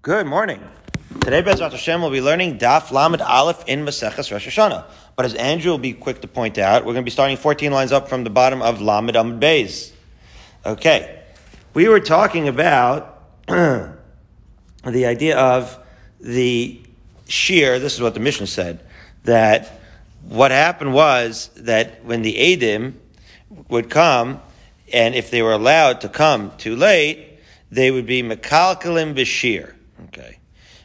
Good morning. Today, Bezrat Hashem will be learning Daf Lamed Aleph in Maseches Rosh Hashanah. But as Andrew will be quick to point out, we're going to be starting 14 lines up from the bottom of Lamed Amud Beis. Okay. We were talking about the idea of the shear. This is what the mission said. That what happened was that when the Adim would come, and if they were allowed to come too late, they would be Mekalkalim Bashir.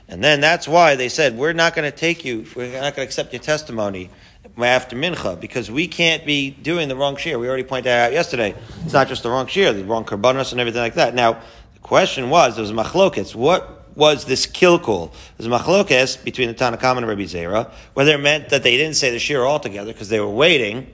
And then that's why they said, we're not going to take you, we're not going to accept your testimony after Mincha, because we can't be doing the wrong shear. We already pointed that out yesterday, it's not just the wrong shear, the wrong karbanos and everything like that. Now, the question was, there was machlokets. What was this kilkul? There's machlokes between the Tanakam and Rabbi Zera, whether it meant that they didn't say the shear altogether because they were waiting,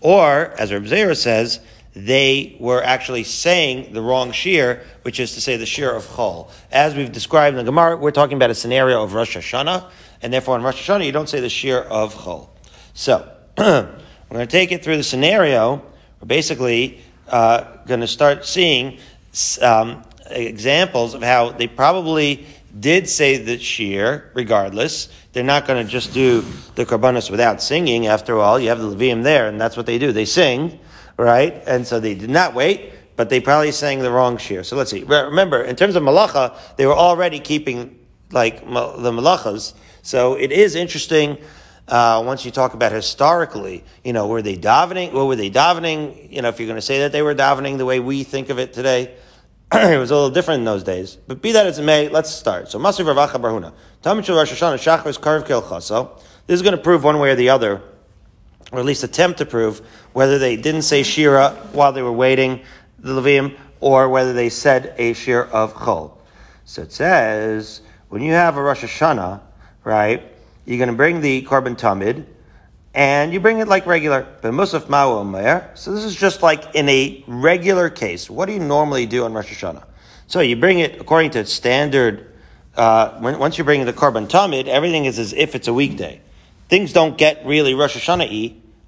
or, as Rabbi Zera says, they were actually saying the wrong shear, which is to say the shear of chol. As we've described in the Gemara, we're talking about a scenario of Rosh Hashanah, and therefore in Rosh Hashanah you don't say the shear of chol. So, we're going to take it through the scenario. We're basically uh, going to start seeing um, examples of how they probably did say the shear, regardless. They're not going to just do the karbanos without singing. After all, you have the Levium there, and that's what they do. They sing right? And so they did not wait, but they probably sang the wrong shear. So let's see. Remember, in terms of malacha, they were already keeping like the malachas. So it is interesting. Uh, once you talk about historically, you know, were they davening? What were they davening? You know, if you're going to say that they were davening the way we think of it today, it was a little different in those days. But be that as it may, let's start. So Masiv Ravacha Barhuna. Tamid Rosh Hashanah Shachar Karv Kel Chaso. This is going to prove one way or the other or at least attempt to prove whether they didn't say Shira while they were waiting the Levium, or whether they said a Shir of Chol. So it says, when you have a Rosh Hashanah, right, you're going to bring the Korban Tamid, and you bring it like regular. But. So this is just like in a regular case. What do you normally do on Rosh Hashanah? So you bring it according to standard. Uh, when, once you bring the Korban Tamid, everything is as if it's a weekday. Things don't get really Rosh Hashanah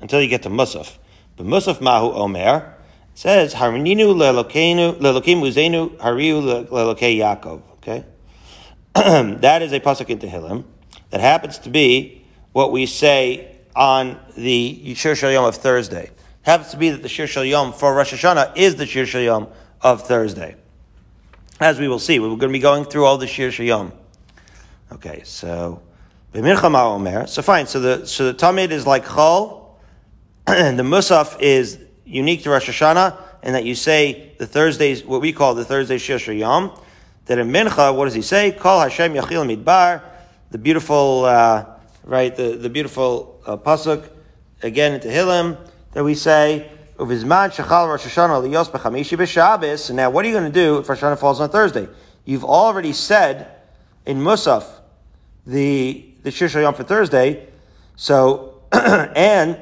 until you get to Musaf. But Musaf Mahu Omer says, Harninu lelokeinu uzenu hariu lelokei Yaakov. Okay? that is a pasuk in Tehillim that happens to be what we say on the Shir Shal Yom of Thursday. It happens to be that the Shir Shal Yom for Rosh Hashanah is the Shir Shal Yom of Thursday. As we will see, we're going to be going through all the Shir Shal Yom. Okay, so so fine. So the so the Tamid is like Chol, the Musaf is unique to Rosh Hashanah, and that you say the Thursdays, what we call the Thursday Shir Yom. That in Mincha, what does he say? Call Hashem Yachil Midbar, the beautiful, uh, right, the, the beautiful uh, pasuk, again in Tehillim, that we say, Uvizman Shechal Rosh Hashanah Liyos B'chamishi B'Shabbos. Now, what are you going to do if Rosh Hashanah falls on Thursday? You've already said in Musaf the the Shir Yom for Thursday. So, and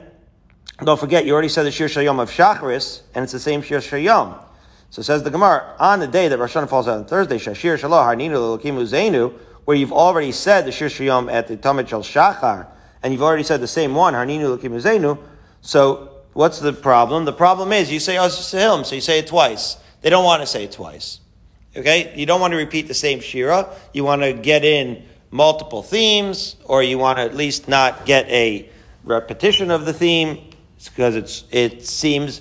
don't forget, you already said the Shir Yom of Shacharis, and it's the same Shir Yom. So says the Gemara, on the day that Rosh Hashanah falls out on Thursday, Shashir Shalom Harninu Elokimu Zenu, where you've already said the Shir Yom at the Tamid Shal Shachar, and you've already said the same one, Harninu Elokimu Zenu, so what's the problem? The problem is you say Sahilm, so you say it twice. They don't want to say it twice. Okay? You don't want to repeat the same Shira. You want to get in multiple themes, or you want to at least not get a repetition of the theme, because it's, it seems,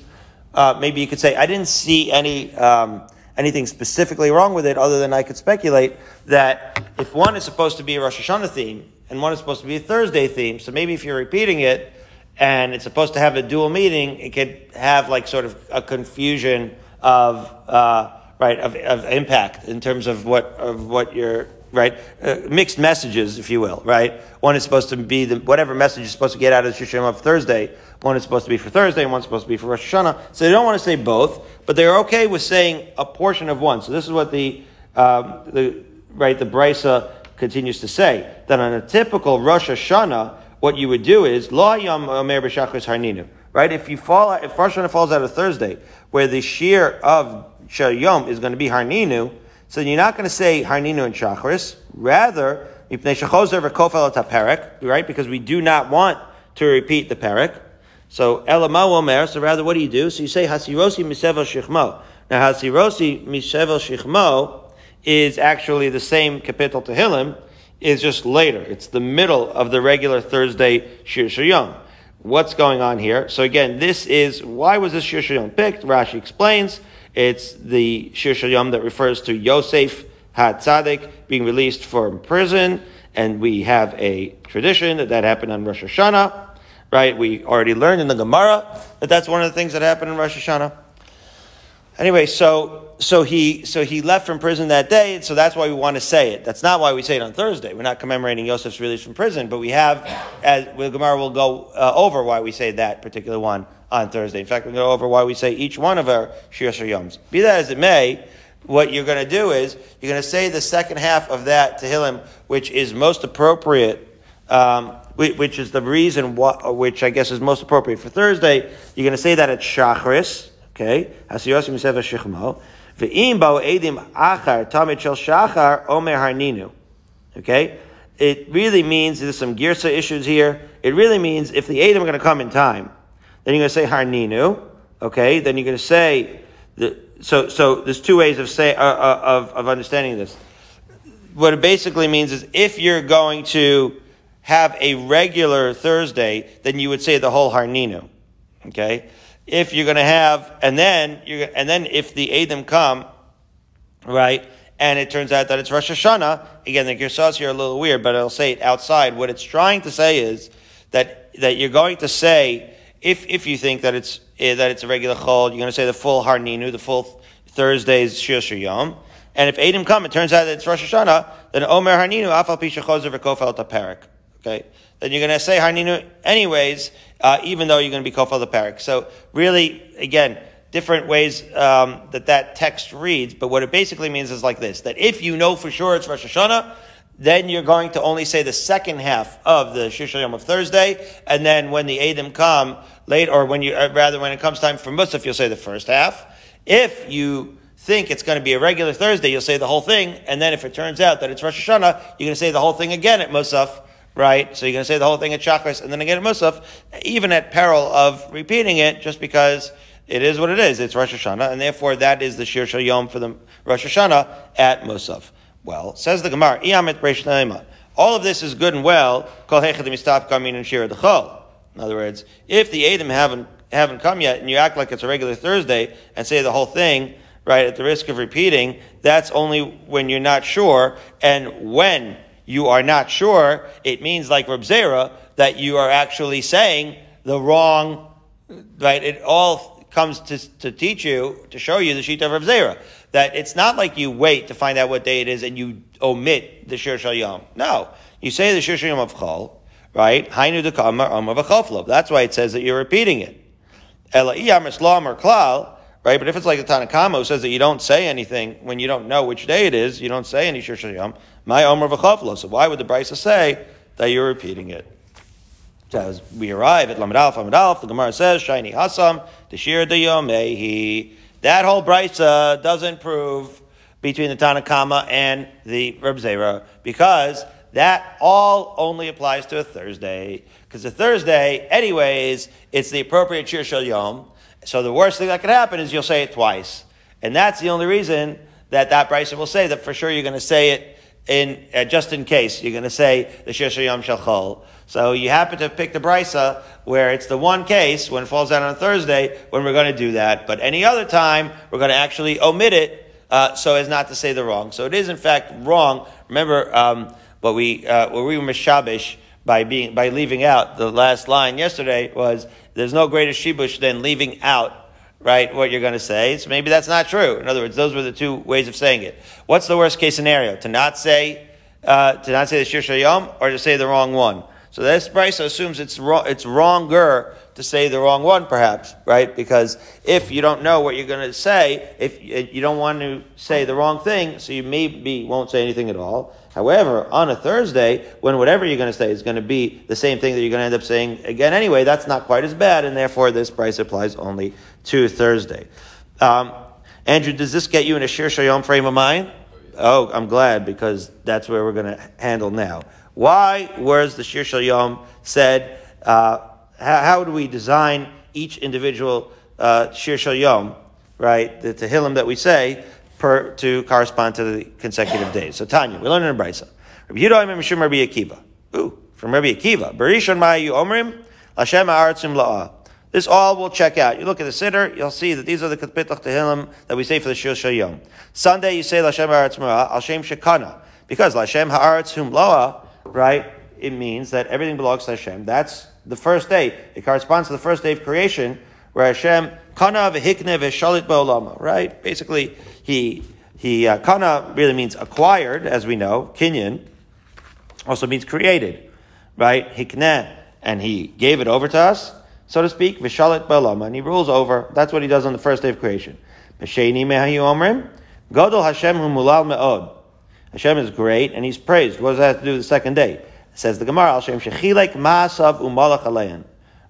uh, maybe you could say, I didn't see any, um, anything specifically wrong with it other than I could speculate that if one is supposed to be a Rosh Hashanah theme and one is supposed to be a Thursday theme, so maybe if you're repeating it and it's supposed to have a dual meaning, it could have like sort of a confusion of, uh, right, of, of impact in terms of what, of what you're, right? Uh, mixed messages, if you will, right? One is supposed to be the, whatever message is supposed to get out of Shishim of Thursday. One is supposed to be for Thursday, and one's supposed to be for Rosh Hashanah. So they don't want to say both, but they're okay with saying a portion of one. So this is what the, um, the right, the Brisa continues to say, that on a typical Rosh Hashanah, what you would do is, Lo Yom Omer B'Shachris Harninu. Right? If you fall, if Rosh Hashanah falls out of Thursday, where the shear of Yom is going to be Harninu, so you're not going to say Harninu and Shachris. Rather, right? Because we do not want to repeat the parak. So Elama Omer, so rather what do you do? So you say Hasirosi Misevel Shichmo. Now Hasirosi Misevel Shichmo is actually the same kapitel Tehillim, is just later. It's the middle of the regular Thursday Shir Shayom. What's going on here? So again, this is, why was this Shir Shayom picked? Rashi explains, it's the Shir Shayom that refers to Yosef HaTzadik being released from prison, and we have a tradition that that happened on Rosh Hashanah, right? We already learned in the Gemara that that's one of the things that happened in Rosh Hashanah. Anyway, so so he so he left from prison that day, so that's why we want to say it. That's not why we say it on Thursday. We're not commemorating Yosef's release from prison, but we have, as the Gemara will go uh, over why we say that particular one on Thursday. In fact, we'll go over why we say each one of our Shir Yoms. Be that as it may, what you're going to do is you're going to say the second half of that to Tehillim, which is most appropriate. Um, which is the reason what, which I guess is most appropriate for Thursday. You're going to say that at Shachris, Okay? Yosef. Ve'im bao edim achar tamid shel shachar omer harninu. Okay? It really means, there's some girsa issues here. It really means if the edim are going to come in time, then you're going to say harninu. Okay? Then you're going to say, the, so, so there's two ways of say, uh, uh, of, of understanding this. What it basically means is if you're going to have a regular Thursday, then you would say the whole harninu. Okay? if you're going to have, and then you're, and then if the Adam come, right, and it turns out that it's Rosh Hashanah, again, the Girsas here are a little weird, but I'll say it outside. What it's trying to say is that, that you're going to say, if, if you think that it's, eh, that it's a regular chol, you're going to say the full Harninu, the full Thursday's Shir Yom. And if Adam come, it turns out that it's Rosh Hashanah, then Omer Harninu, Afal Pisha Chozer V'Kofel Taperik. Okay? Then you're going to say Harninu anyways, uh, even though you're going to be kofel the parak. So really, again, different ways um, that that text reads, but what it basically means is like this: that if you know for sure it's Rosh Hashanah, then you're going to only say the second half of the Shishayim of Thursday, and then when the Adam come late, or when you uh, rather when it comes time for Musaf, you'll say the first half. If you think it's going to be a regular Thursday, you'll say the whole thing, and then if it turns out that it's Rosh Hashanah, you're going to say the whole thing again at Musaf right? So you're going to say the whole thing at Shachris and then again at Musaf, even at peril of repeating it, just because it is what it is. It's Rosh Hashanah, and therefore that is the Shir Yom for the Rosh Hashanah at Musaf. Well, says the Gemara, all of this is good and well. Kol hechad kamin and shir In other words, if the Adam haven't haven't come yet, and you act like it's a regular Thursday and say the whole thing, right, at the risk of repeating, that's only when you're not sure. And when you are not sure, it means like Reb Zera, that you are actually saying the wrong, right? It all comes to, to teach you, to show you the sheet of Reb Zera. That it's not like you wait to find out what day it is and you omit the Shir Yom. No. You say the Shir Yom of Chol, right? Hainu de Kamar of That's why it says that you're repeating it. Ela Islam or Klal, right? But if it's like the Tanakama who says that you don't say anything when you don't know which day it is, you don't say any Shir my Omer v'chavlo. So why would the Brisa say that you're repeating it? So as we arrive at Lamed Alf, Lamed Alf, the Gemara says, Shiny Hasam, Tashir Yomehi. That whole Brisa doesn't prove between the Tanakama and the Reb Zera because that all only applies to a Thursday. Because a Thursday, anyways, it's the appropriate Shir Shal Yom. So the worst thing that could happen is you'll say it twice. And that's the only reason that that Brisa will say that for sure you're going to say it in uh, just in case you're going to say the Shir Yom Shalchol. So you happen to pick the brisa where it's the one case when it falls out on a Thursday when we're going to do that. But any other time we're going to actually omit it uh, so as not to say the wrong. So it is in fact wrong. Remember um, what we uh, what we were mishabish by being by leaving out the last line yesterday was there's no greater shibush than leaving out right, what you're going to say. So maybe that's not true. In other words, those were the two ways of saying it. What's the worst case scenario? To not say, uh, to not say the Shir Shayom or to say the wrong one? So this Brisa assumes it's wrong, it's wronger to say the wrong one, perhaps, right? Because if you don't know what you're going to say, if you don't want to say the wrong thing, so you maybe won't say anything at all. However, on a Thursday, when whatever you're going to say is going to be the same thing that you're going to end up saying again anyway, that's not quite as bad, and therefore this price applies only to Thursday. Um, Andrew, does this get you in a Shir Shayom frame of mind? Oh, I'm glad because that's where we're going to handle now. Why was the Shir Shayom said? Uh, how, how, do we design each individual uh, Shir Shayom, right? The Tehillim that we say per, to correspond to the consecutive days. So Tanya, we learn in Brisa. Rabbi Yehuda Mishum Rabbi Akiva. Ooh, from Rabbi Akiva. Barishon Ma'ayu Omrim, Lashem Ha'aratzim La'ah. This all will check out. You look at the Siddur, you'll see that these are the Ketpitach Tehillim that we say for the Shil Shayom. Sunday, you say Lashem Ha'aretz Ma'ah, Al-Shem Shekana. Because Lashem Ha'aretz Hum right, it means that everything belongs to Hashem. That's the first day. It corresponds to the first day of creation, where Hashem, Kana v'hikne v'shalit ba'olama, right? Basically, he, he, uh, Kana really means acquired, as we know, Kinyan, also means created, right? Hikne, and he gave it over to us, so to speak, v'shalit ba'olama, and he rules over, that's what he does on the first day of creation. B'sheni mehayu omrim, Godol Hashem hu mulal me'od. Hashem is great, and he's praised. What does that have to do with the second day? It says the Gemara, Al Shem Shechilek Ma'asav Umalach Alein.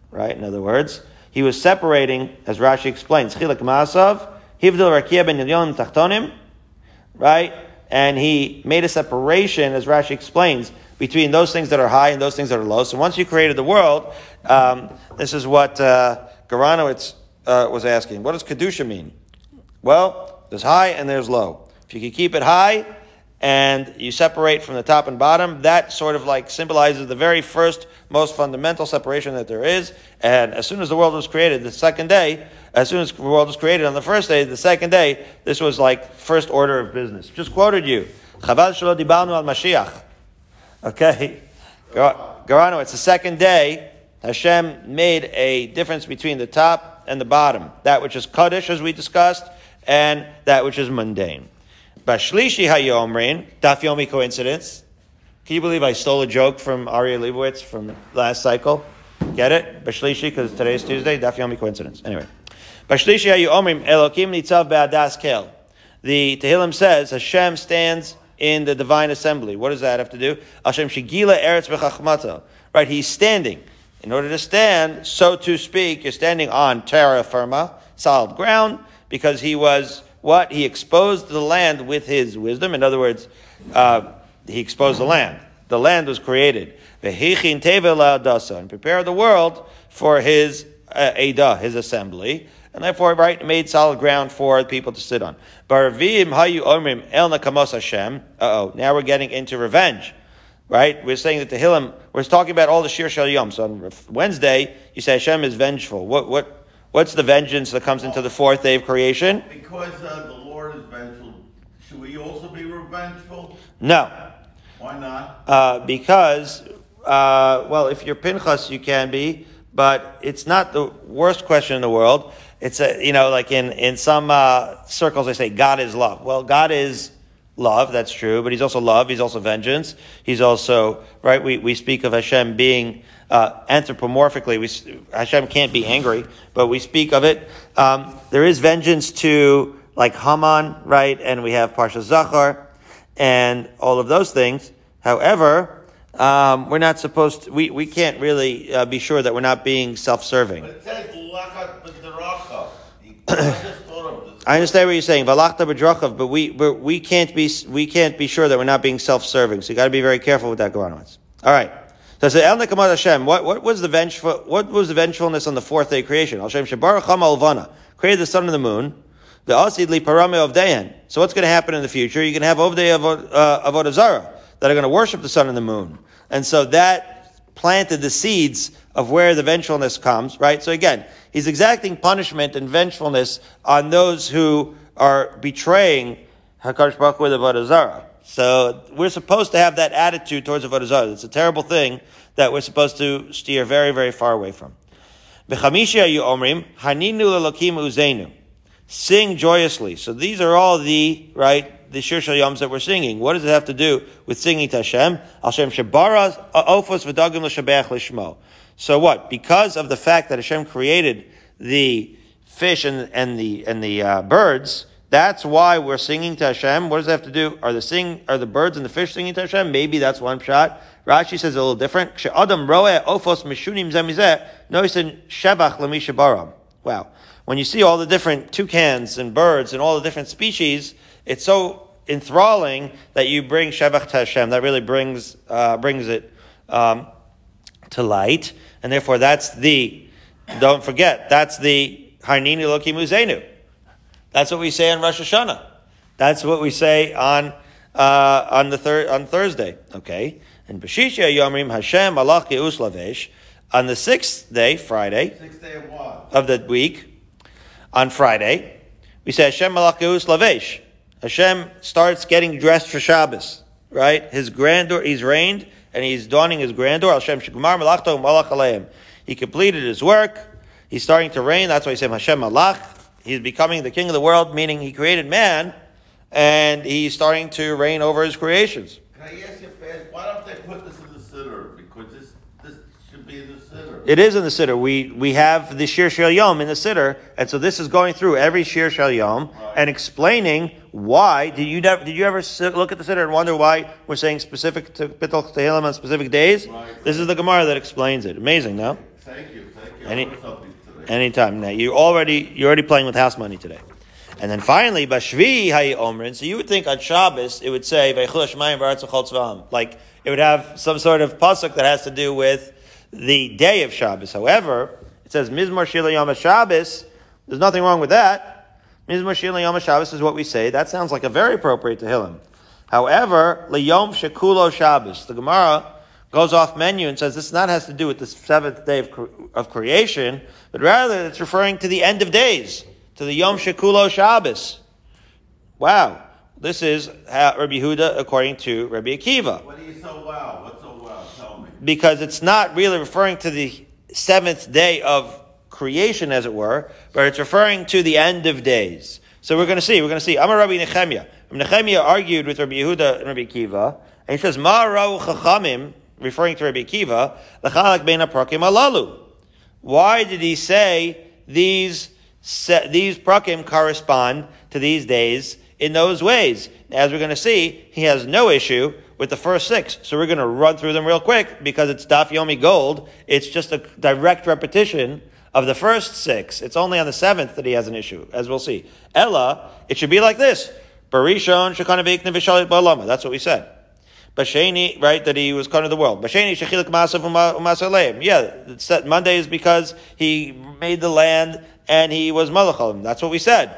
Right? In other words, he was separating, as Rashi explains, Chilek Ma'asav, Hivdil Rakia ben Yilyon Tachtonim, right? And he made a separation, as Rashi explains, between those things that are high and those things that are low. So once you created the world, um, this is what uh, Goranowitz uh, was asking. What does Kedusha mean? Well, there's high and there's low. If you can keep it high, and you separate from the top and bottom, that sort of like symbolizes the very first, most fundamental separation that there is. And as soon as the world was created, the second day, as soon as the world was created on the first day, the second day, this was like first order of business. Just quoted you. Chabad shelo dibalnu al Mashiach. Okay. Gorano, it's the second day. Hashem made a difference between the top and the bottom. That which is Kaddish, as we discussed, and that which is mundane. Bashlishi hayomrin, daf yomi coincidence. Can you believe I stole a joke from Aryeh Leibowitz from last cycle? Get it? Bashlishi, because today's Tuesday, daf yomi coincidence. Anyway. Bashlishi hayomrim, elokim nitzav be'adas kel. The Tehillim says Hashem stands in the divine assembly. What does that have to do? Hashem shigila eretz b'chachmata. Right, he's standing. In order to stand, so to speak, you're standing on terra firma, solid ground, because he was what? He exposed the land with his wisdom. In other words, uh, he exposed the land. The land was created. And prepared the world for his uh, Ada, his assembly. And therefore, right, made solid ground for people to sit on. Uh-oh, now we're getting into revenge. Right? We're saying that Tehillim, we're talking about all the Shir Shal Yom. So on Wednesday, you say Hashem is vengeful. What, what, What's the vengeance that comes into the fourth day of creation? Because uh, the Lord is vengeful, should we also be revengeful? No. Why not? Uh, because, uh, well, if you're Pinchas, you can be, but it's not the worst question in the world. It's a, you know, like in, in some uh, circles, they say God is love. Well, God is love, that's true, but He's also love, He's also vengeance. He's also, right, we, we speak of Hashem being uh, anthropomorphically, we, Hashem can't be angry, but we speak of it. Um, there is vengeance to like Haman, right? And we have Parsha Zachar and all of those things. However, um, we're not supposed to, we, we can't really uh, be sure that we're not being self-serving. I understand what you're saying, Valachta b'drachav, but we we can't be we can't be sure that we're not being self-serving. So you got to be very careful with that, Goranowitz. All right. So I say, El Nekamad Hashem, what, what was the vengeful, what was the vengefulness on the fourth day creation? Hashem Shabarach Alvana, created the sun and the moon, the Asid Li Parame of Dayan. So what's going to happen in the future? Going to have Ovdei of, uh, of Odazara that are going to worship the sun and the moon. And so that planted the seeds of where the vengefulness comes, right? So again, he's exacting punishment and vengefulness on those who are betraying HaKadosh Baruch with Avodah so we're supposed to have that attitude towards Avodah Zarah. It's a terrible thing that we're supposed to steer very, very far away from. omrim, haninu Sing joyously. So these are all the, right, the Shir Yoms that we're singing. What does it have to do with singing to Hashem? Hashem Shabara Ofos V'dagim L'Shabech L'Shmo. So what? Because of the fact that Hashem created the fish and, and the, and the uh, birds, that's why we're singing to Hashem. What does that have to do? Are the sing, are the birds and the fish singing to Hashem? Maybe that's one shot. Rashi says a little different. Roe ofos lemishabaram. Wow. When you see all the different toucans and birds and all the different species, it's so enthralling that you bring shevach to Hashem. That really brings, uh, brings it, um, to light. And therefore that's the, don't forget, that's the Harnini Loki Muzenu. That's what we say on Rosh Hashanah. That's what we say on uh, on the third on Thursday. Okay, and Bashisha Yomrim Hashem Malach Lavesh on the sixth day, Friday Sixth day of what? of the week, on Friday, we say Hashem Malach Lavesh. Hashem starts getting dressed for Shabbos, right? His grandeur, he's reigned and he's donning his grandeur. Hashem Shegumar Malachto Malach Aleim. He completed his work. He's starting to reign. That's why he said Hashem Malach. He's becoming the king of the world, meaning he created man, and he's starting to reign over his creations. Can I ask you? Why don't they put this in the siddur? Because this this should be in the siddur. It is in the siddur. We we have the Shir Shel Yom in the siddur, and so this is going through every Shir Shel Yom and explaining why. Did you never, did you ever sit- look at the siddur and wonder why we're saying specific to Bittul Tehillim on specific days? Right. This is the Gemara that explains it. Amazing, no? Thank you, thank you. Any- Anytime. Now you already you're already playing with house money today. And then finally, Bashvi Hayi Omrin. So you would think on Shabbos it would say. Like it would have some sort of pasuk that has to do with the day of Shabbos. However, it says Mizmor Shir Yom Shabbos. There's nothing wrong with that. Mizmor Shir Yom Shabbos is what we say. That sounds like a very appropriate Tehillim. However, Liyom Shekulo Shabbos. The Gemara goes off menu and says this not has to do with the seventh day of, of creation, but rather it's referring to the end of days, to the Yom Shekulo Shabbos. Wow. This is how Rabbi Yehuda according to Rabbi Akiva. What do you so wow? What's so wow? Tell me. Because it's not really referring to the seventh day of creation, as it were, but it's referring to the end of days. So we're going to see, we're going to see. Amar Rabbi Nechemia. Rabbi Nechemia argued with Rabbi Yehuda and Rabbi Akiva, and he says, Ma ra'u chachamim, referring to Rabbi Akiva, l'chalak bein prakim alalu. Why did he say these se- these prakim correspond to these days in those ways? As we're going to see, he has no issue with the first six. So we're going to run through them real quick because it's Daf Yomi Gold. It's just a direct repetition of the first six. It's only on the seventh that he has an issue, as we'll see. Ella, it should be like this. Barishon shekana veikne v'shalit ba'alama. That's what we said. Basheni, right, that he was kind of the world. Basheni shechilik masav umasaleim. Yeah, it's that Monday is because he made the land and he was malachalim. That's what we said.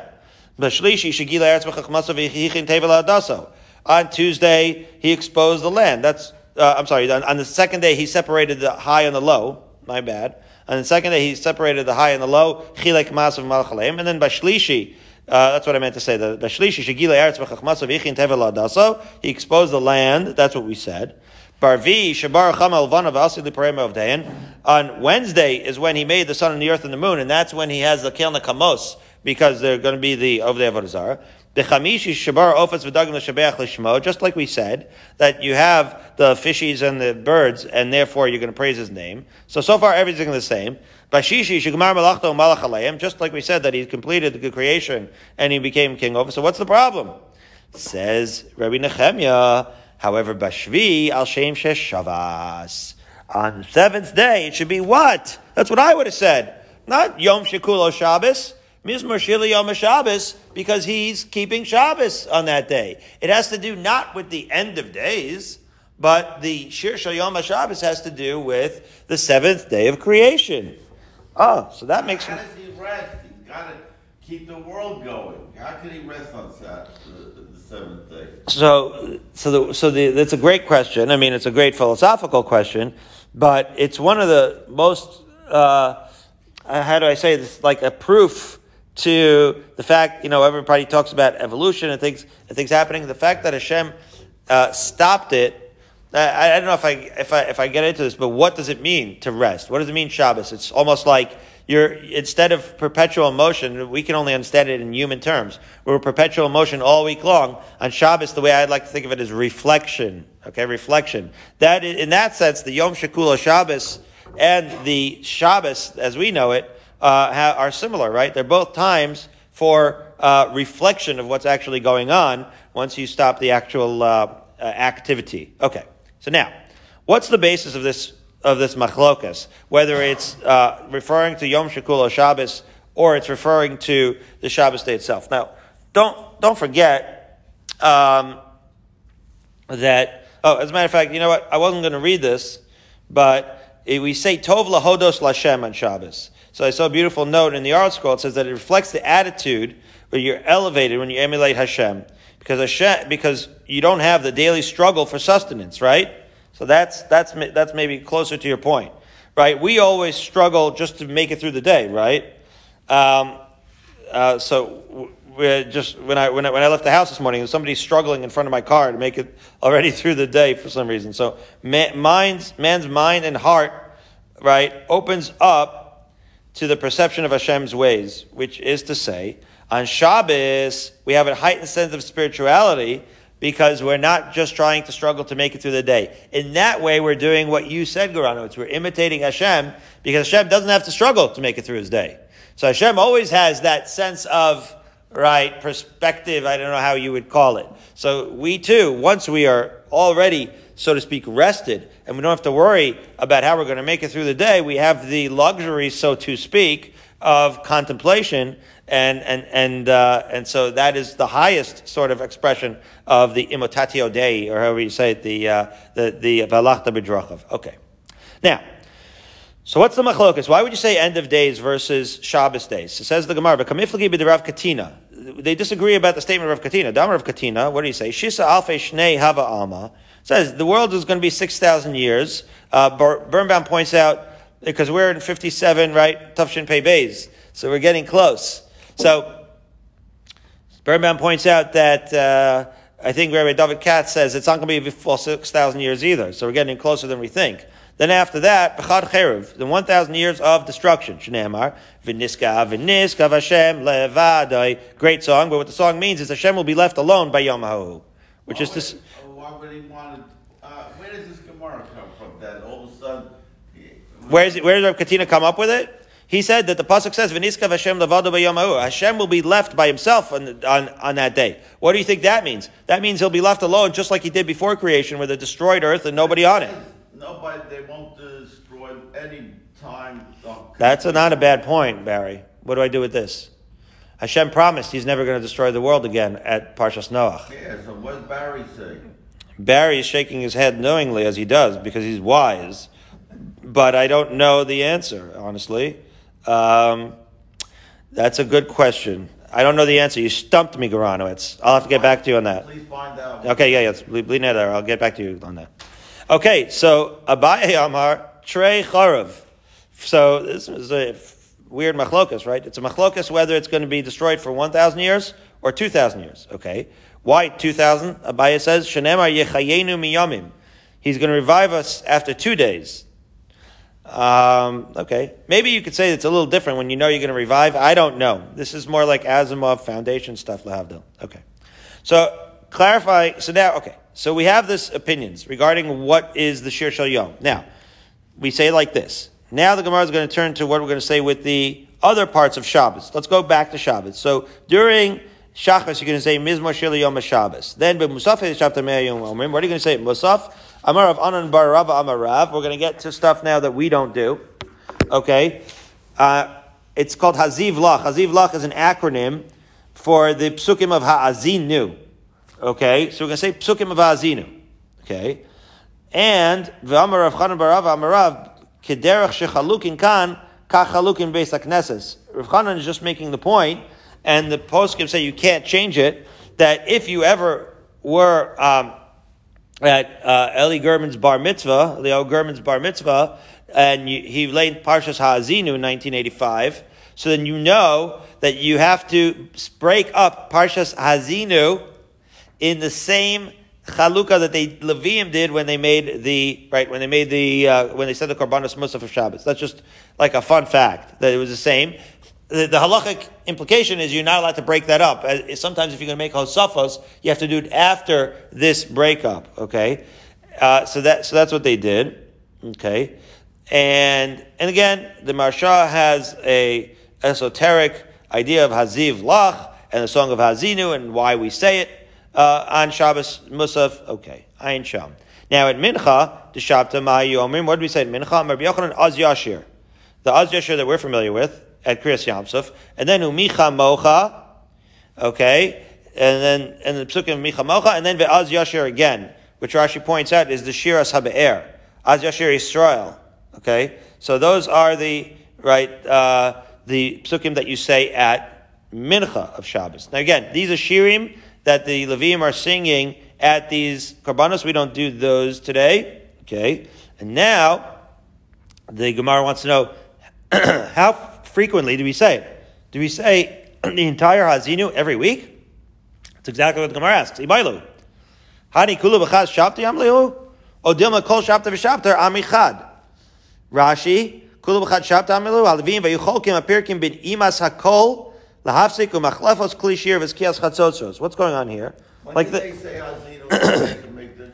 Bashlishi shegila eretz b'chachmasav. On Tuesday, he exposed the land. That's, uh, I'm sorry, on, on the second day, he separated the high and the low. My bad. On the second day, he separated the high and the low. Chilek masav malachaleim. And then Bashlishi, uh, that's what I meant to say. The shlishi shegila eretz v'chachmasav ichin tevel adaso. He exposed the land. That's what we said. Barvi shabar chamal vanav asid liparema of dayan. On Wednesday is when he made the sun and the earth and the moon, and that's when he has the kelna kamos because they're going to be the of the avodah The chamishi shabar ofetz v'dagim l'shabeach l'shmo. Just like we said that you have the fishies and the birds, and therefore you're going to praise his name. So so far everything's the same. Bashishi shigmar malachto. Just like we said that he completed the creation and he became king over. So what's the problem? Says Rabbi Nechemia. However, Bashvi al Shem Shesh Shavas. On the seventh day, it should be what? That's what I would have said. Not Yom Shekulo Shabbos. Mizmor Shili Yom Shabbos, because he's keeping Shabbos on that day. It has to do not with the end of days, but the Shir Shal Yom Shabbos has to do with the seventh day of creation. Oh, so that makes How does he rest? He's got to keep the world going. How can he rest on Saturday, the, the seventh day? So, so the, so the, that's a great question. I mean, it's a great philosophical question, but it's one of the most, uh, how do I say this, like a proof to the fact, you know, everybody talks about evolution and things, and things happening. The fact that Hashem, uh, stopped it, I, I don't know if I, if I, if I get into this, but what does it mean to rest? What does it mean Shabbos? It's almost like you're, instead of perpetual motion, we can only understand it in human terms. We're perpetual motion all week long. On Shabbos, the way I'd like to think of it is reflection. Okay, reflection. That, in that sense, the Yom Shekulah Shabbos and the Shabbos, as we know it, uh, are similar, right? They're both times for uh, reflection of what's actually going on once you stop the actual uh, uh, activity. Okay, so now, what's the basis of this of this machlokas? Whether it's uh, referring to Yom Shekulah Shabbos or it's referring to the Shabbos day itself. Now, don't don't forget um, that. Oh, as a matter of fact, you know what? I wasn't going to read this, but eh, we say Tov lahodos lashem on Shabbos. So I saw a beautiful note in the ArtScroll. It says that it reflects the attitude where you're elevated when you emulate Hashem. Because Hashem, because you don't have the daily struggle for sustenance, right? So that's that's that's maybe closer to your point, right? We always struggle just to make it through the day, right? Um, uh, so we're just when I, when I when I left the house this morning, there was somebody struggling in front of my car to make it already through the day for some reason. So man, mind's man's mind and heart, right, opens up to the perception of Hashem's ways, which is to say, on Shabbos we have a heightened sense of spirituality because we're not just trying to struggle to make it through the day. In that way, we're doing what you said, Gorano. It's we're imitating Hashem because Hashem doesn't have to struggle to make it through his day. So Hashem always has that sense of right perspective. I don't know how you would call it. So we too, once we are already, so to speak, rested, and we don't have to worry about how we're going to make it through the day, we have the luxury, so to speak, of contemplation. And and and uh, and so that is the highest sort of expression of the imitatio dei, or however you say it, the uh, the the b'drachav. Okay, now so what's the machlokas? Why would you say end of days versus Shabbos days? It says the Gemara, "V'kamiflagi b'derav katina." They disagree about the statement of Rav Katina. Damar of Katina, what do you say? Shisa alfe shnei hava alma says the world is going to be six thousand years. Uh, Birnbaum points out because we're in fifty-seven, right? Tufshin Pei Bays, so we're getting close. So Birnbaum points out that. Uh, I think Rabbi David Katz says it's not going to be for 6,000 years either, so we're getting closer than we think. Then after that, Bechad Cherev, the 1,000 years of destruction. Shneemar, Viniska, Viniska, Hashem, Levadai. Great song, but what the song means is Hashem will be left alone by Yom HaHu. Which Oh, is this. oh, Why would he want to, uh, where does this Gemara come from? That all of a sudden. Where, is it, where did Katina come up with it? He said that the pasuk says, "V'niskav Hashem levado b'yom ha'u." Hashem will be left by himself on, on, on that day. What do you think that means? That means he'll be left alone, just like he did before creation, with a destroyed earth and nobody on it. Nobody, they won't destroy any time. That's a, not a bad point, Barry. What do I do with this? Hashem promised He's never going to destroy the world again at Parshas Noach. Yeah, so what does Barry say? Barry is shaking his head knowingly as he does because he's wise, but I don't know the answer honestly. Um, that's a good question. I don't know the answer. You stumped me, Goranowitz. I'll have to get back to you on that. Please find out. Okay, yeah, yeah. bleed there. I'll get back to you on that. Okay, so Abaye Amar Trey Charav. So this is a weird machlokas, right? It's a machlokas whether it's going to be destroyed for one thousand years or two thousand years. Okay, why two thousand? Abaye says Shanemar Yechayenu Miyamim. He's going to revive us after two days. Um, okay, maybe you could say it's a little different when you know you're going to revive. I don't know. This is more like Asimov Foundation stuff, Lahavdil. Okay, so clarify. So now, okay, so we have this opinions regarding what is the Shir Shal Yom. Now, we say like this. Now the Gemara is going to turn to what we're going to say with the other parts of Shabbos. Let's go back to Shabbos. So during Shachas, you're going to say Mizmor Shir Yom Shabbos. Then, but Musaf Yom. What are you going to say? Musaf Amar of Chanan Bar Rava Amar Rav. We're going to get to stuff now that we don't do. Okay, uh, it's called Haziv Lach. Haziv Lach is an acronym for the Psukim of Ha'azinu. Okay, so we're going to say Psukim of Ha'azinu. Okay, and V'amar Rav Chanan Bar Rava Amar Rav Kederach Shechalukin Kan Kachalukin Beis HaKnesses. Rav Chanan is just making the point, and the poskim say you can't change it. That if you ever were um, at uh, Eli German's bar mitzvah, Leo German's bar mitzvah, and you, he laid Parshas Ha'azinu in 1985. So then you know that you have to break up Parshas Ha'azinu in the same chalukah that they Levium did when they made the right when they made the uh, when they said the korbanos musaf of Shabbos. That's just like a fun fact that it was the same. The, the halachic implication is you're not allowed to break that up. Uh, Sometimes if you're going to make hosafos, you have to do it after this breakup. Okay, uh, so that so that's what they did. Okay, and and again, the Maharsha has a esoteric idea of Haziv Lach and the song of Hazinu and why we say it uh, on Shabbos Musaf. Okay, Ayin Sham. Now at Mincha, the Shabta Ma'ayomim, what do we say at Mincha? Rabbi Yochanan Az Yashir. The Az Yashir that we're familiar with at Kriyas Yamsuf. And then Umicha Mocha. Okay. And then, and the Psukim Micha Mocha. And then Ve'az Yashir again, which Rashi points out is the Shiras HaBe'er. Az Yashir Yisrael. Okay. So those are the, right, uh, the Psukim that you say at Mincha of Shabbos. Now again, these are Shirim that the Levim are singing at these karbanos. We don't do those today. Okay. And now, the Gemara wants to know, how frequently do we say? Do we say the entire Hazinu every week? That's exactly what the Gemara asks. Ibailu. Hani kulu b'chaz shabti amlihu? O dilma kol shabta v'shabta amichad. Rashi, kulu b'chad shabta amlihu, alvim v'yucholkim apirkim bin imas hakol, lahafsik u'machlefos klishir v'skias chatzotzos. What's going on here? When Like did the, they say Hazino they can make this?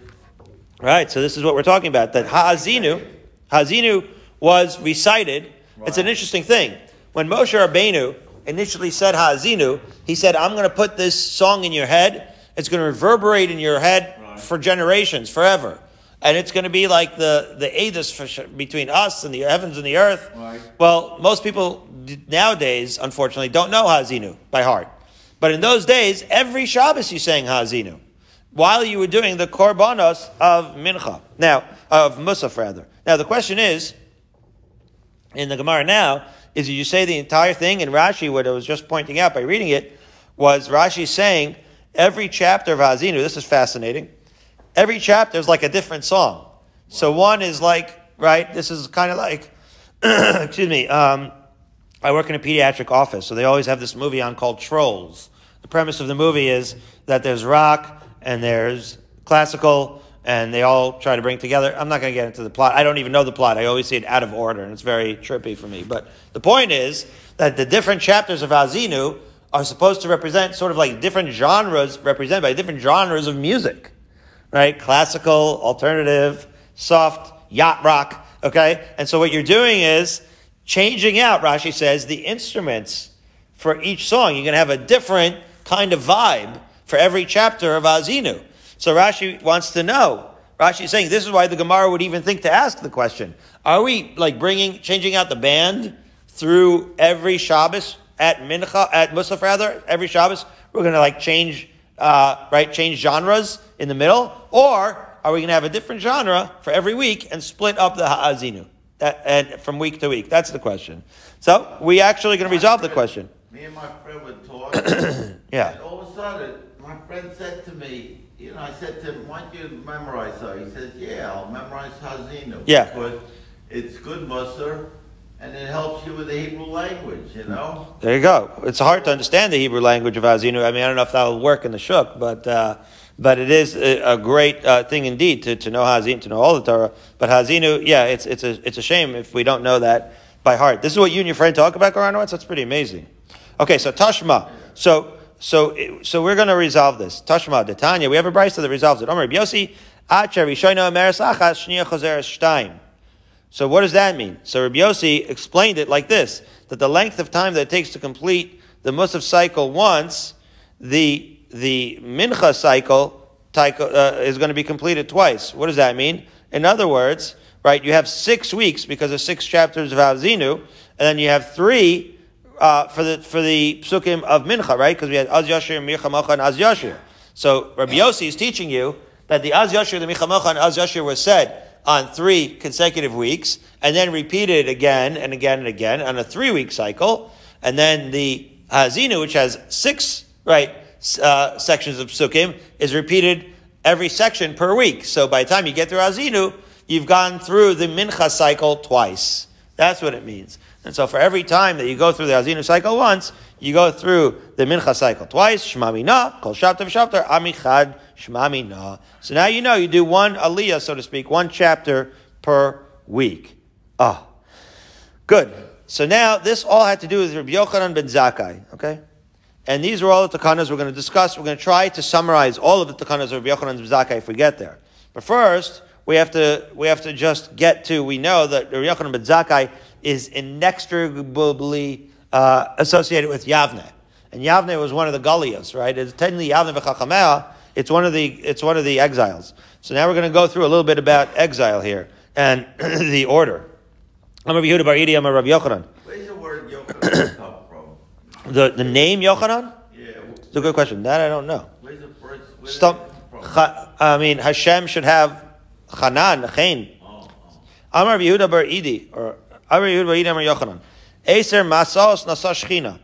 Right, so this is what we're talking about. That Ha'azinu, Ha'azinu was recited. It's an interesting thing. When Moshe Rabbeinu initially said Ha'azinu, he said, I'm going to put this song in your head. It's going to reverberate in your head Right. for generations, forever. And it's going to be like the, the Aedis between us and the heavens and the earth. Right. Well, most people nowadays, unfortunately, don't know Ha'azinu by heart. But in those days, every Shabbos you sang Ha'azinu while you were doing the korbanos of mincha. Now, of musaf rather. Now the question is, in the Gemara now, is you say the entire thing in Rashi, what I was just pointing out by reading it, was Rashi saying every chapter of Hazinu, this is fascinating, every chapter is like a different song. So one is like, right, this is kind of like, excuse me, um, I work in a pediatric office, so they always have this movie on called Trolls. The premise of the movie is that there's rock and there's classical, and they all try to bring together. I'm not going to get into the plot. I don't even know the plot. I always see it out of order, and it's very trippy for me. But the point is that the different chapters of Azinu are supposed to represent sort of like different genres, represented by different genres of music right? Classical, alternative, soft, yacht rock, okay? And so what you're doing is changing out, Rashi says, the instruments for each song. You're going to have a different kind of vibe for every chapter of Azinu. So Rashi wants to know. Rashi is saying this is why the Gemara would even think to ask the question. Are we like bringing, changing out the band through every Shabbos at Mincha, at Musaf rather, every Shabbos? We're going to like change uh, right, change genres in the middle, or are we going to have a different genre for every week and split up the ha'azinu that, and from week to week? That's the question. So we actually going to resolve the question. Me and my friend would talk. Yeah. And all of a sudden, friend said to me, you know, I said to him, why don't you memorize that? He says, yeah, I'll memorize Hazino. Yeah. Because it's good musser, and it helps you with the Hebrew language, you know? There you go. It's hard to understand the Hebrew language of Hazinu. I mean, I don't know if that'll work in the Shuk, but uh, but it is a, a great uh, thing indeed to, to know Hazinu, to know all the Torah. But Hazinu, yeah, it's it's a it's a shame if we don't know that by heart. This is what you and your friend talk about, Goranowitz. That's pretty amazing. Okay, so Tashma. So so so we're going to resolve this. Tashma, Detanya. We have a brisa that resolves it. Omer Yossi. So what does that mean? So Rabbi Yossi explained it like this, that the length of time that it takes to complete the Musaf cycle once, the, the Mincha cycle uh, is going to be completed twice. What does that mean? In other words, right, you have six weeks because of six chapters of Ha'azinu, and then you have three uh, for the for the psukim of Mincha, right? Because we had Az Yashir, Mircha Mocha, and Az Yashir. So Rabbi Yossi is teaching you that the Az Yashir, the Mircha Mocha, and Az Yashir was said on three consecutive weeks, and then repeated again and again and again on a three week cycle, and then the Hazinu, which has six right uh, sections of psukim, is repeated every section per week. So by the time you get through Hazinu, you've gone through the Mincha cycle twice. That's what it means. And so for every time that you go through the Hazinu cycle once, you go through the Mincha cycle twice. Shema Mina, Kol Shabta V'Shabta, Amichad, Shema Mina. So now you know you do one aliyah, so to speak, one chapter per week. Ah, good. So now this all had to do with Rabbi Yochanan ben Zakkai, okay? And these are all the takanas we're going to discuss. We're going to try to summarize all of the takanas of Rabbi Yochanan ben Zakkai if we get there. But first, we have to we have to just get to. We know that Rabbi Yochanan ben Zakkai is inextricably uh, associated with Yavne, and Yavne was one of the Galias, right? It's technically Yavne v'Chachamea. It's one of the it's one of the exiles. So now we're going to go through a little bit about exile here and the order. I'm Rabbi Yehuda Bar Idi. I'm Rabbi Yochanan. Where's the word Yochanan come from? The the name Yochanan? Yeah, It's a good question. That I don't know. where's the first, where's Stop. it I mean, Hashem should have Chanan, Chain. Oh, oh. Amar Rabbi Yehuda Bar Idi, or Masos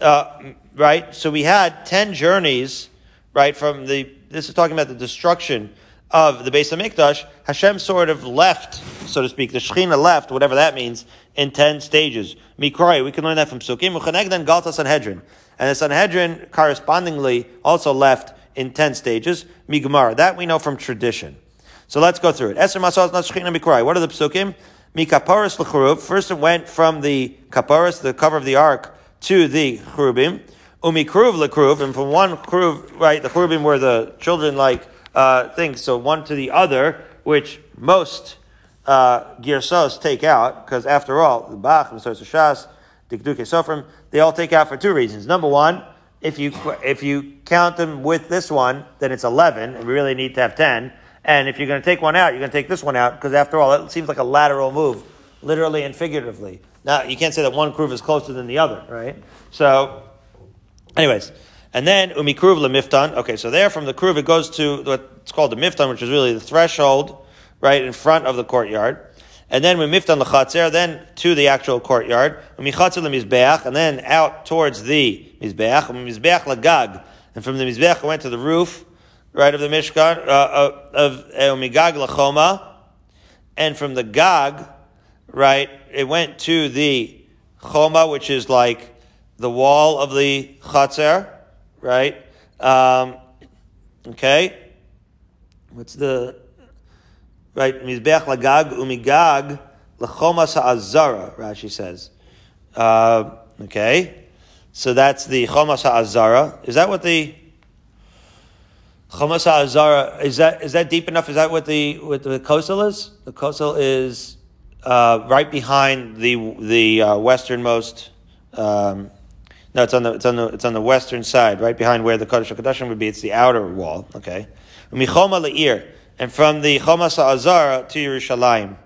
Uh, right? So we had 10 journeys, right, from the, this is talking about the destruction of the Beis Hamikdash, Hashem sort of left, so to speak, the Shechina left, whatever that means, in ten stages. Mikrai, we can learn that from Sukkim. Uchaneg then Galta Sanhedrin. And the Sanhedrin correspondingly also left in ten stages. Migmar. That we know from tradition. So let's go through it. Eser Masal not Shechina Mikrai. What are the Psukim? Mikaparis L'churuv. First it went from the Kaparis, the cover of the ark, to the Churubim. Umikruv L'kruv. And from one Kruv, right, the Churubim were the children like uh, things, so one to the other, which most uh, Girsos take out, because after all, the Bach, the Sosa Shas, Dikdukei Sofrim, they all take out for two reasons. Number one, if you, if you count them with this one, then it's 11, and we really need to have 10. And if you're going to take one out, you're going to take this one out, because after all, it seems like a lateral move, literally and figuratively. Now, you can't say that one groove is closer than the other, right? So, anyways, and then umi umikruv lemiftan. Okay, so there from the kruv it goes to what's called the miftan, which is really the threshold, right in front of the courtyard. And then we miftan lechatzer, then to the actual courtyard. Umichatzer lemizbeach, and then out towards the mizbeach. Mizbeach lagag, and from the mizbeach went to the roof, right of the mishkan uh, of umigag lachoma, and from the gag, right, it went to the choma, which is like the wall of the chatzer right? Um, okay. What's the right? Mizbeach lagag umigag lechomas ha'azara. Rashi says. Uh, okay. So that's the chomas ha'azara. Is that what the chomas ha'azara is? That is that deep enough? Is that what the what the kosel is? The kosel is uh, right behind the the uh, westernmost. Um, no, it's on the it's on the it's on the western side, right behind where the Kodesh Hakadoshim would be. It's the outer wall. Okay, michoma leir, and from the Choma Sa'azara to Yerushalayim.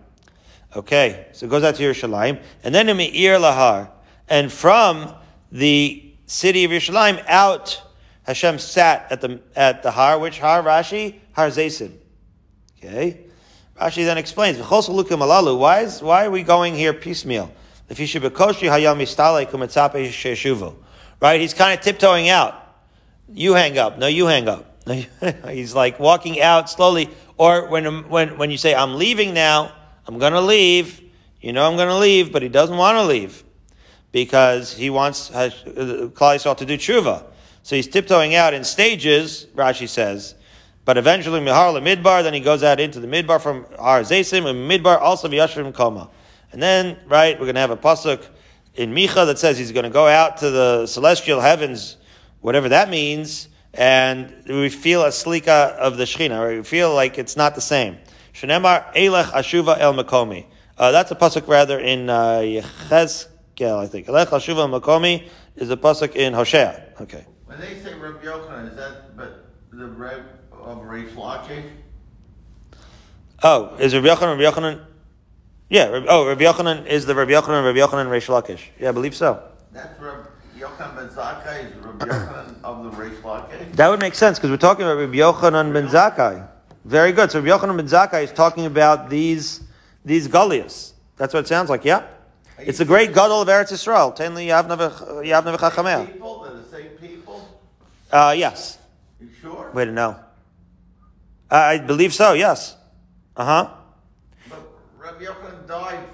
Okay, so it goes out to Yerushalayim, and then Meir Lahar, and from the city of Yerushalayim out, Hashem sat at the at the Har, which Har Rashi Har Zaysin. Okay, Rashi then explains why is why are we going here piecemeal? If he should be hayam Right? He's kind of tiptoeing out. You hang up. No, you hang up. He's like walking out slowly. Or when, when, when you say, I'm leaving now, I'm to leave, you know I'm to leave, but he doesn't want to leave because he wants uh, Klal to do tshuva. So he's tiptoeing out in stages, Rashi says. But eventually, Mihar Midbar, then he goes out into the Midbar from Har Zesim, and Midbar also V'yashrim Koma. And then, right, we're going to have a pasuk in Micha that says he's going to go out to the celestial heavens, whatever that means, and we feel a slika of the Shechina, or we feel like it's not the same. Shenemar Elech Ashuva El Makomi. Uh, that's a pasuk rather in uh, Yechezkel, I think. Elech Ashuva El Makomi is a pasuk in Hosea. Okay. When they say Rabbi Yochanan, is that but the Reb of Reish Lakish? Oh, is Rabbi Yochanan Rabbi Yochanan? Yeah. Oh, Rabbi Yochanan is the Rabbi Yochanan, Rabbi Yochanan, Reish Lakish. Yeah, I believe so. That's Rabbi Yochanan ben Zakkai is Rabbi Yochanan of the Reish Lakish. That would make sense because we're talking about Rabbi Yochanan ben Zakkai. Very good. So Rabbi Yochanan ben Zakkai is talking about these these gullias. That's what it sounds like. Yeah. It's the great gadol of Eretz Yisrael. Tenli Yavna v'chachameh. People, they're the same people. Uh, yes. You sure? Wait, no. Uh, I believe so. Yes. Uh huh. But Rabbi Yochanan died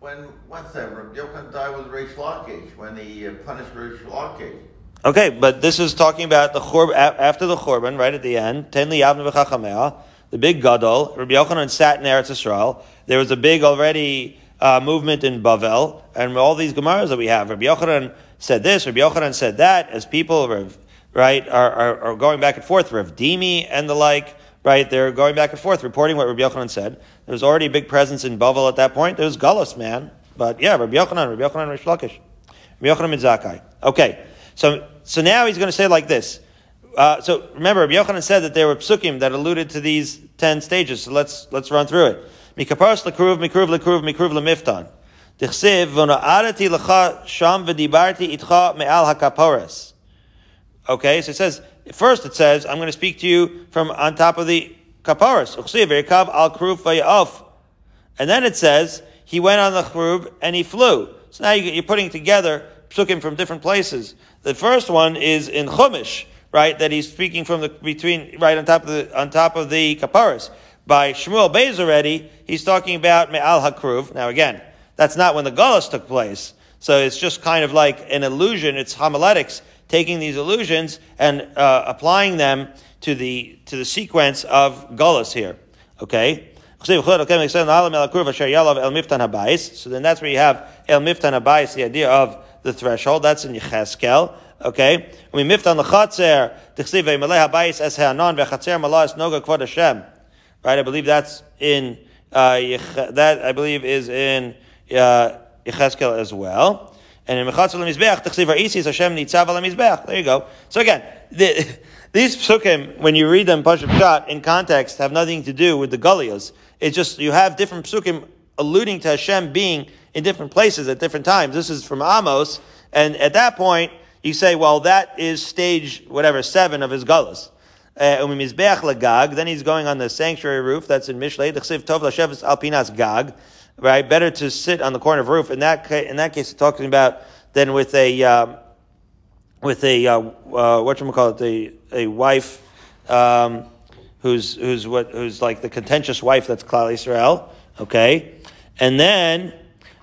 when, what's that? Rabbi Yochanan died with Reish Lakish, when he uh, punished Reish Lakish. Okay, but this is talking about the churb after the churban, right at the end. Ten liyavna v'chachamea, the big gadol. Rabbi Yochanan sat in Eretz Yisrael. There was a big already uh, movement in Bavel, and all these gemaras that we have. Rabbi Yochanan said this. Rabbi Yochanan said that. As people, right, are, are, are going back and forth. Rav Dimi and the like right? They're going back and forth, reporting what Rabbi Yochanan said. There was already a big presence in Bavel at that point. There was Gullus, man. But yeah, Rabbi Yochanan, Rabbi Yochanan, Rish Lakish. Rabbi Yochanan Midzakai. Okay. So, so now he's going to say like this. Uh, so remember, Rabbi Yochanan said that there were psukim that alluded to these ten stages. So let's, let's run through it. Mikruv mikruv sham itcha me'al hakaparas. Okay, so it says, First, it says, I'm going to speak to you from on top of the kaparas. And then it says, he went on the chrub and he flew. So now you're putting together psukim from different places. The first one is in Chumash, right, that he's speaking from the between right on top of the on top of the kaparas. By Shmuel Beis already, he's talking about Me'al Hakruv. Now again, that's not when the Gullus took place. So it's just kind of like an illusion. It's homiletics, taking these illusions and uh, applying them to the to the sequence of Gullus here. Okay? So then that's where you have El Miftan Habayis, the idea of the threshold. That's in Yecheskel. Okay? We miftan lechatzer, tichsiv ve'malei habayis es ve'chatzer malas noga kvod Hashem. Right? I believe that's in, uh, that I believe is in, uh, Yecheskel as well. And in Mechatzel Mizbeach, Tichsiv Isis Hashem Nitzav Al Mizbeach. There you go. So again, the, these psukim, when you read them Pashup in context, have nothing to do with the Gullias. It's just you have different psukim alluding to Hashem being in different places at different times. This is from Amos, and at that point, you say, well, that is stage, whatever, seven of his Gullas. Uh, then he's going on the sanctuary roof, that's in Mishlei, Tov Gag, right? Better to sit on the corner of a roof. In that, ca- in that case, it's talking about then with a, um, with a, uh, uh, what you call it, a, a wife, um, who's, who's what, who's like the contentious wife that's Klal Israel, okay? And then,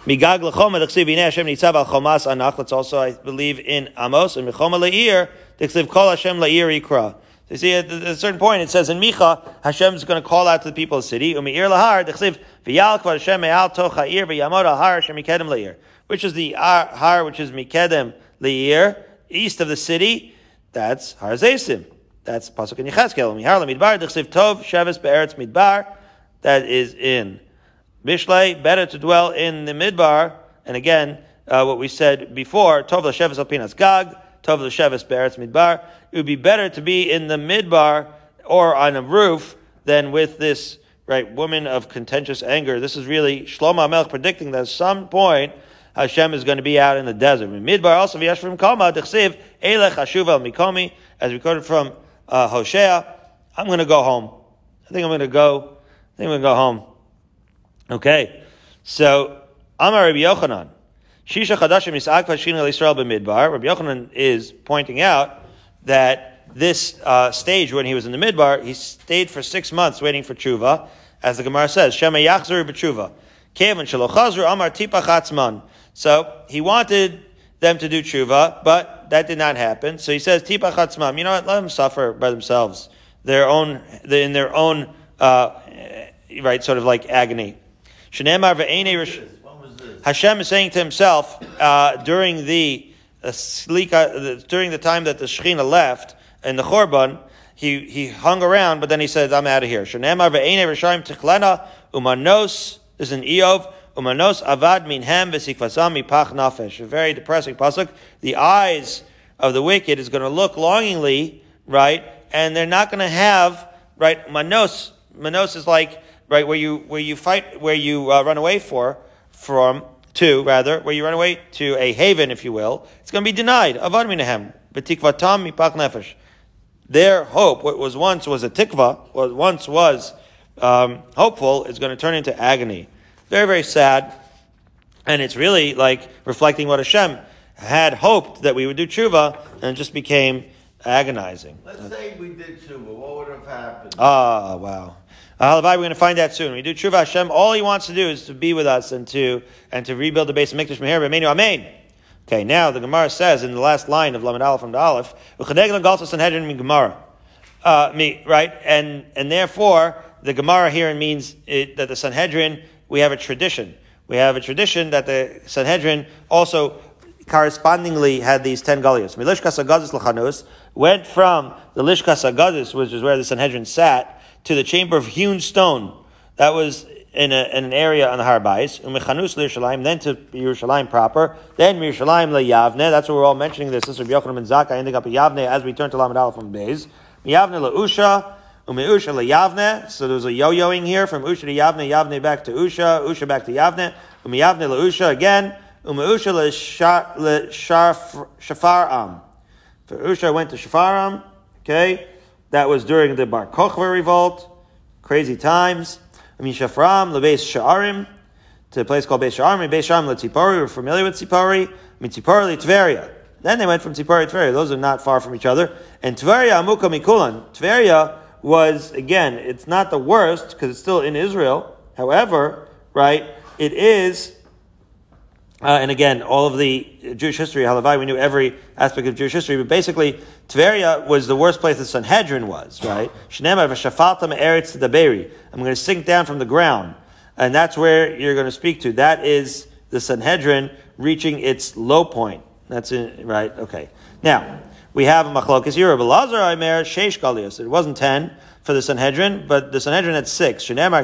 Migag lechoma d'chsiv ineh Hashem nitzav al chomas anach. That's also, I believe, in Amos. And mechoma le'ir d'chsiv kol Hashem le'ir yikra. You see, at a certain point, it says in Micha, Hashem is going to call out to the people of the city. Umeir lahar Hashem me'al al le'ir. Which is the har, which is mikedem le'ir, east of the city. That's Har Zesim. That's pasuk in Yechezkel. Mihar lemidbar d'chsiv tov sheves be'eretz midbar. That is in Mishlei, better to dwell in the midbar, and again, uh, what we said before, Tov l'sheves alpinas gag, Tov be'eretz midbar. It would be better to be in the midbar or on a roof than with this right woman of contentious anger. This is really Shlomo Melch predicting that at some point Hashem is going to be out in the desert. Midbar also v'yesh from Kama dechsiv elech hashuv mikomi, as recorded from uh, Hosea. I'm going to go home. I think I'm going to go. I think I'm going to go home. Okay, so Amar Rabbi Yochanan, Shisha Chadashim Yisag Vashina Yisrael b'Midbar. Rabbi Yochanan is pointing out that this uh, stage when he was in the Midbar, he stayed for six months waiting for tshuva, as the Gemara says, Shema Yachzer b'tshuva. Kevin Shalochazru Amar Tipa Chatzman. So he wanted them to do tshuva, but that did not happen. So he says Tipa Chatzman. You know what? Let them suffer by themselves, their own in their own uh, right sort of like agony. Hashem is saying to himself uh, during the uh, during the time that the Shechina left in the Chorban, he, he hung around, but then he said, I'm out of here. Shanema ve'ene rishayim tichlena umanos, this is an Eov, umanos avad minhem v'sikvasam mipach nafesh. A very depressing pasuk. The eyes of the wicked is going to look longingly, right, and they're not going to have, right, manos, manos is like, right, where you, where you fight, where you uh, run away for, from, to, rather, where you run away to a haven, if you will, it's going to be denied. Avad minahem. Betikvatam mipach nefesh. Their hope, what was once was a tikva, what once was um, hopeful, is going to turn into agony. Very, very sad. And it's really like reflecting what Hashem had hoped that we would do tshuva, and it just became agonizing. Let's say we did tshuva. What would have happened? Ah, wow. Uh, we're going to find that soon. We do Tshuva Hashem, all He wants to do is to be with us and to and to rebuild the base of Mikdash Meher B'Meinu Amen. Okay, now the Gemara says in the last line of Lamed Aleph from the Aleph, Sanhedrin Gemara. Uh, me, right? And and therefore the Gemara here means it, that the Sanhedrin we have a tradition. We have a tradition that the Sanhedrin also correspondingly had these ten galios. Milishkas Agadis Lachanus went from the Lishkas Agadis, which is where the Sanhedrin sat, to the chamber of hewn stone. That was in, a, in an area on the Harbais, Umechanus Yerushalayim, then to Yerushalayim proper, then Yerushalayim Yavne. That's what we're all mentioning this. This is Yochanan ben Zakkai ending up at Yavne as we turn to Lamed Aleph from Beis. Yavne Usha, Umeusha Yavne. So there's a yo-yoing here from Usha to Yavne, Yavne back to Usha, Usha back to Yavne, Umeyavne Usha again, Umeusha Shafaram. For Usha went to Shafaram, okay. That was during the Bar Kochva revolt, crazy times. Mishafram, Lebeis Sha'arim, to a place called Beis Sha'arim, Beis Sha'arim, Letzipori, we're familiar with Tzipori. Mitzipori, Tveria. Then they went from Tzipori to Tveria. Those are not far from each other. And Tveria Amuka Mikulan. Tveria was, again, it's not the worst because it's still in Israel. However, right, it is uh, and again, all of the Jewish history, Halavai, we knew every aspect of Jewish history, but basically, Tveria was the worst place the Sanhedrin was, right? I'm going to sink down from the ground. And that's where you're going to speak to. That is the Sanhedrin reaching its low point. That's it, right? Okay. Now, we have a machlokas here. Lazar Aimer Sheish Galios. It wasn't ten for the Sanhedrin, but the Sanhedrin had six. Shenemar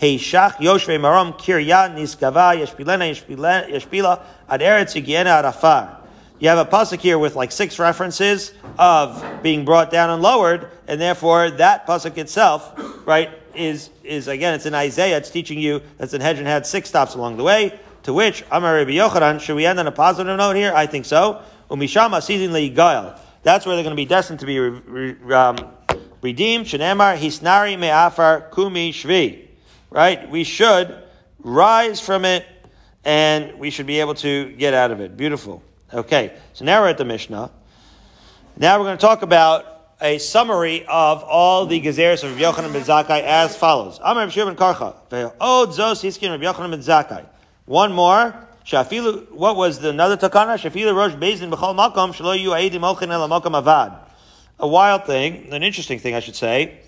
heishach yoshve marom kirya niskava yeshpilena yeshpila ad eretz yigiena. You have a pasuk here with like six references of being brought down and lowered, and therefore that pasuk itself, right, is is again it's in Isaiah. It's teaching you that Sanhedrin had six stops along the way. To which Amar Rabbi Yochanan, should we end on a positive note here? I think so. Umishama seasonally gail. That's where they're going to be destined to be um, redeemed. Shenemar hisnari me'afar kumi shvi. Right? We should rise from it and we should be able to get out of it. Beautiful. Okay. So now we're at the Mishnah. Now we're going to talk about a summary of all the gezeres of Yochanan ben Zakkai as follows. Amar Rabbi Shimon Karcha. Od zos hiskin Rabbi Yochanan ben Zakkai. One more. Shafilu, what was the another takana? Shafilu rosh bezin b'chol makom shelo yu aidim ochin el makom avad a wild thing, an interesting thing, I should say,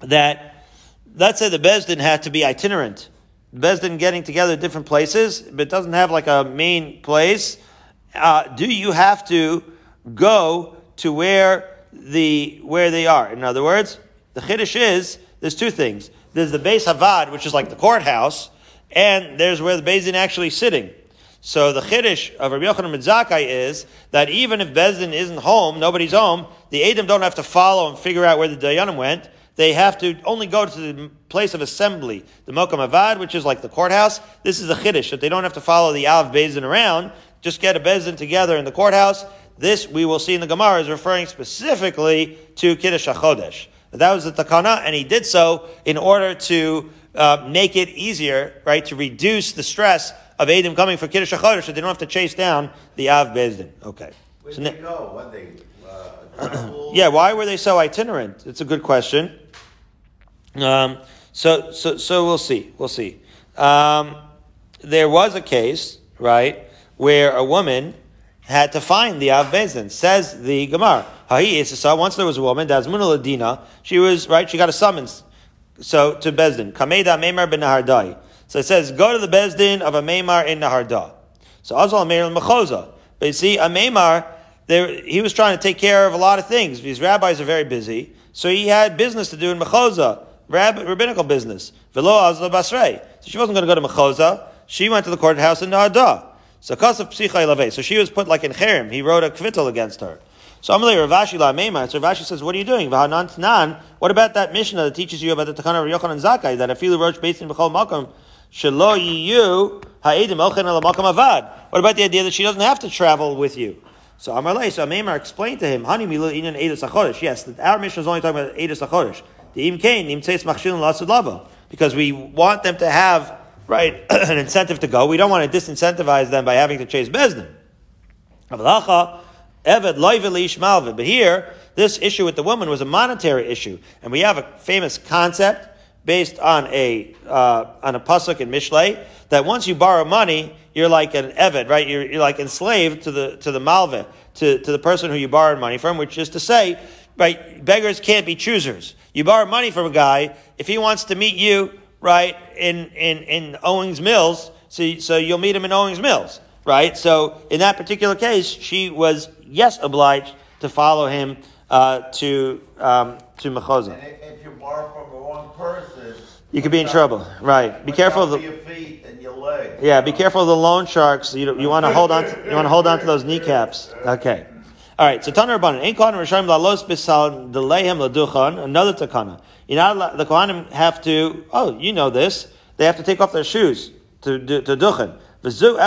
that let's say the Bezdin had to be itinerant. Bezdin getting together at different places, but doesn't have like a main place. Uh, do you have to go to where the where they are? In other words, the chiddush is there's two things. There's the Beis Havad, which is like the courthouse, and there's where the Bezdin actually sitting. So the chiddush of Rabbi Yochanan Mitzakay is that even if Bezdin isn't home, nobody's home, the Adam don't have to follow and figure out where the Dayanim went. They have to only go to the place of assembly, the Mokam Avad, which is like the courthouse. This is the chiddush that they don't have to follow the Av Bezdin around. Just get a Bezdin together in the courthouse. This we will see in the Gemara is referring specifically to Kiddush HaChodesh. That was the takana, and he did so in order to uh, make it easier, right, to reduce the stress of Adam coming for Kiddush HaChodesh so they don't have to chase down the Av Bezdin. Okay. Where so they go? What they, uh, yeah, why were they so itinerant? It's a good question. Um, so, so, so we'll see. We'll see. Um, there was a case, right, where a woman had to find the Av Bezdin. Says the Gemara. Once there was a woman, Dazmuna Ladina, she was, right, she got a summons. So, to Bezdin. Kameda Memar ben Nahardai. So it says, go to the Bezdin of a Maimar in Naharda. So Azal Meir Mechoza. But you see, a Maimar, there, he was trying to take care of a lot of things. These rabbis are very busy. So he had business to do in Mechoza, rab, rabbinical business. Velo Azal Basrei. So she wasn't going to go to Mechoza. She went to the courthouse in Naharda. So Kasaf Psichai. So she was put like in Cherem. He wrote a kvittel against her. So Amalei Rav Ashi La Meimar. So Rav Ashi says, what are you doing? What about that Mishnah that teaches you about the Takana of Yochanan Zakai, that Afilu Roach based in Bechol Makom, What about the idea that she doesn't have to travel with you? So Amarle, so Amemar explained to him, Hani milu inan edus achodesh. Yes, our mission is only talking about edus achodesh. The im kain, im tzeis machshilin lasud lava. Because we want them to have, right, an incentive to go. We don't want to disincentivize them by having to chase Bezdin. But here, this issue with the woman was a monetary issue. And we have a famous concept based on a uh, on a pasuk in Mishlei that once you borrow money, you're like an eved, right? You're, you're like enslaved to the to the malve, to, to the person who you borrowed money from, which is to say, right, beggars can't be choosers. You borrow money from a guy, if he wants to meet you, right, in in, in Owings Mills, so, so you'll meet him in Owings Mills, right? So in that particular case, she was yes obliged to follow him uh, to um, to Mechoza. If you borrow from the wrong person, you could be in trouble. Right. Be careful of the your feet and your legs. Yeah, be careful of the loan sharks. You, you want to hold on. To, you want to hold on to those kneecaps. Okay. All right. So Taner Rabbanan ain't kohanim rishayim lalos bisal delayhem laduchan. Another takana. You know the kohanim have to. Oh, you know this. They have to take off their shoes to to, to duchen. Amazingly,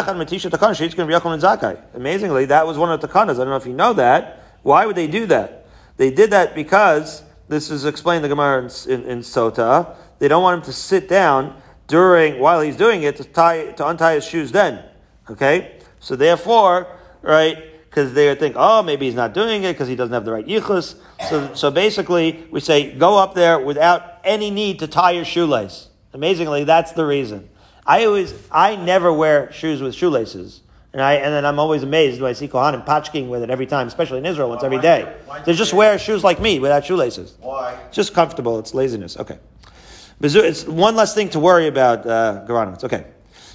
that was one of the takanas. I don't know if you know that. Why would they do that? They did that because, this is explained in the Gemara in, in, in, Sota, they don't want him to sit down during, while he's doing it, to tie, to untie his shoes then. Okay? So therefore, right, because they think, oh, maybe he's not doing it because he doesn't have the right yichus. So, so basically, we say go up there without any need to tie your shoelace. Amazingly, that's the reason. I always, I never wear shoes with shoelaces. And I, and then I'm always amazed when I see Kohanim patchking with it every time, especially in Israel, once Why- every why- why- They just wear shoes like me without shoelaces. Why? It's just comfortable. It's laziness. Okay. It's one less thing to worry about, uh, Goranowitz. Okay.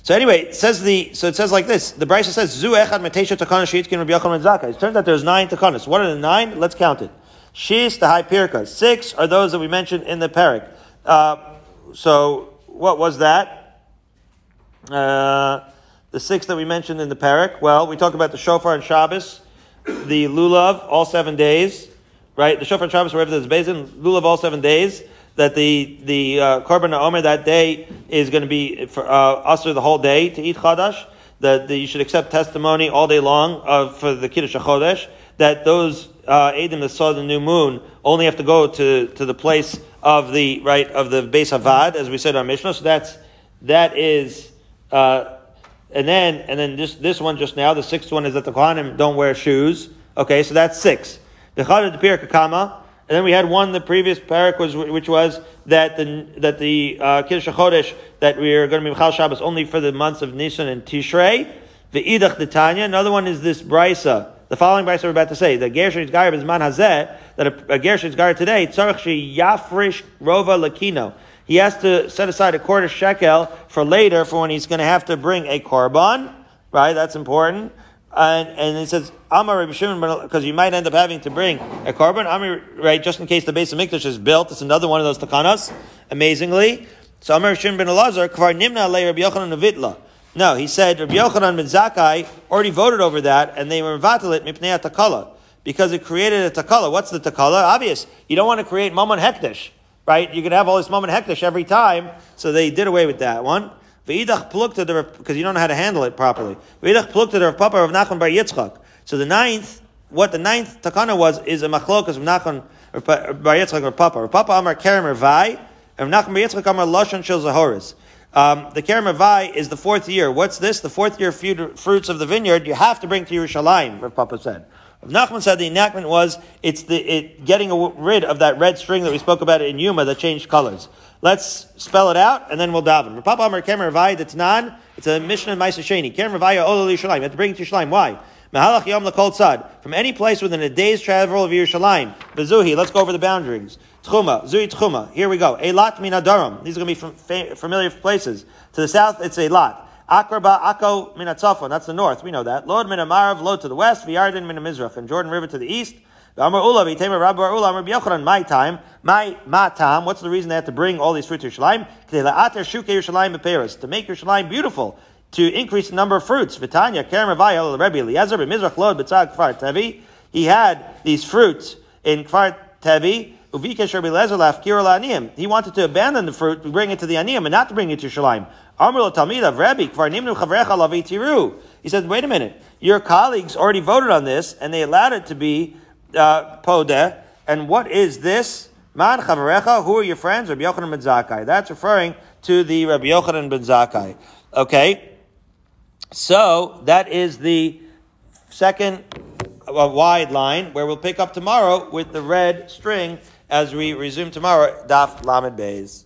So anyway, it says the, so it says like this. The Brisa says, Zu echad metesha takana sheitkin Rabbi Yochanan Zakkai. It turns out there's nine takanas. What are the nine? Let's count it. Shis, the high pirka. Six are those that we mentioned in the parak. Uh, so, what was that? Uh, the six that we mentioned in the parak. Well, we talked about the shofar and Shabbos, the lulav, all seven days, right? The shofar and Shabbos, wherever there's basin, lulav, all seven days. That the the uh, korban omer that day is going to be for uh, usher the whole day to eat chadash. That, you should accept testimony all day long uh, for the kiddush chodesh. That those uh, Edom that saw the new moon only have to go to, to the place of the right of the base havad, as we said on Mishnah. So that's that is. Uh, and then, and then this, this one just now, the sixth one is that the Kohanim don't wear shoes. Okay, so that's six. The Chad the Pirak Kama, and then we had one, the previous parak was, which was that the, that the, uh, Kiddush HaChodesh, that we are going to be Michal Shabbos only for the months of Nisan and Tishrei. The Idach Tanya. Another one is this Brisa. The following Brisa we're about to say. The Gershon Yitzgar is man hazeh, that a, a Gershon Yitzgar today, tzarech she yafrish rova lakino. He has to set aside a quarter shekel for later for when he's going to have to bring a korban, right? That's important. And, and it says, Amar Rabbi Shimon, because you might end up having to bring a korban, right, just in case the base of Mikdash is built. It's another one of those takanas, amazingly. So Rabbi Shimon ben Elazar, Kvar Nimna Le Rabbi Yochanan Nevitla. No, he said Rabbi Yochanan ben Zakkai already voted over that, and they were vatalit mipnei takala because it created a takala. What's the takala? Obvious. You don't want to create mammon hekdesh, right? You can have all this moment hekdesh every time, so they did away with that one. V'idach plukta the because you don't know how to handle it properly. V'idach plukta the Rav Papa of Nachman bar Yitzchak. So the ninth, what the ninth takana was is a machlokas of Nachman bar Yitzchak or Papa. Rav Papa Amar Kerem Ravai, and Nachman bar Yitzchak Amar Lashon Shel Zahoris. Um, the Kerem Ravai is the fourth year. What's this? The fourth year fruit, fruits of the vineyard you have to bring to Yerushalayim, Rav Papa said. Nachman said the enactment was it's the it getting rid of that red string that we spoke about in Yuma that changed colors. Let's spell it out and then we'll daven. Amar. It's a Mishnah in Maisa Sheni. You have to bring it to Yerushalayim. Why? Mahalach Yom Lakol Tzad. From any place within a day's travel of Yerushalayim. Bezuhi. Let's go over the boundaries. Tchuma. Zui Tchuma. Here we go. Elat Min Adaram. These are going to be from familiar places. To the south, it's Elat. Akraba Akko Min Atzafon. That's the north. We know that. Lod Min Amarav. Lod to the west. V'Yarden Min Mizrach. And Jordan River to the east. Amar Ula, Ula, Amar Yochanan, my time, my, time. What's the reason they have to bring all these fruits to Yerushalayim? To make Yerushalayim beautiful. To increase the number of fruits. Kfar Tevi. He had these fruits in Kfar Tevi. He wanted to abandon the fruit, bring it to the aniyim, and not to bring it to tiru. He said, wait a minute. Your colleagues already voted on this, and they allowed it to be uh, podeh. And what is this? Man who are your friends? Rabbi Yochanan ben Zakkai. That's referring to the Rabbi Yochanan ben Zakkai. Okay? So, that is the second uh, wide line where we'll pick up tomorrow with the red string as we resume tomorrow, Daf Lamed Beis.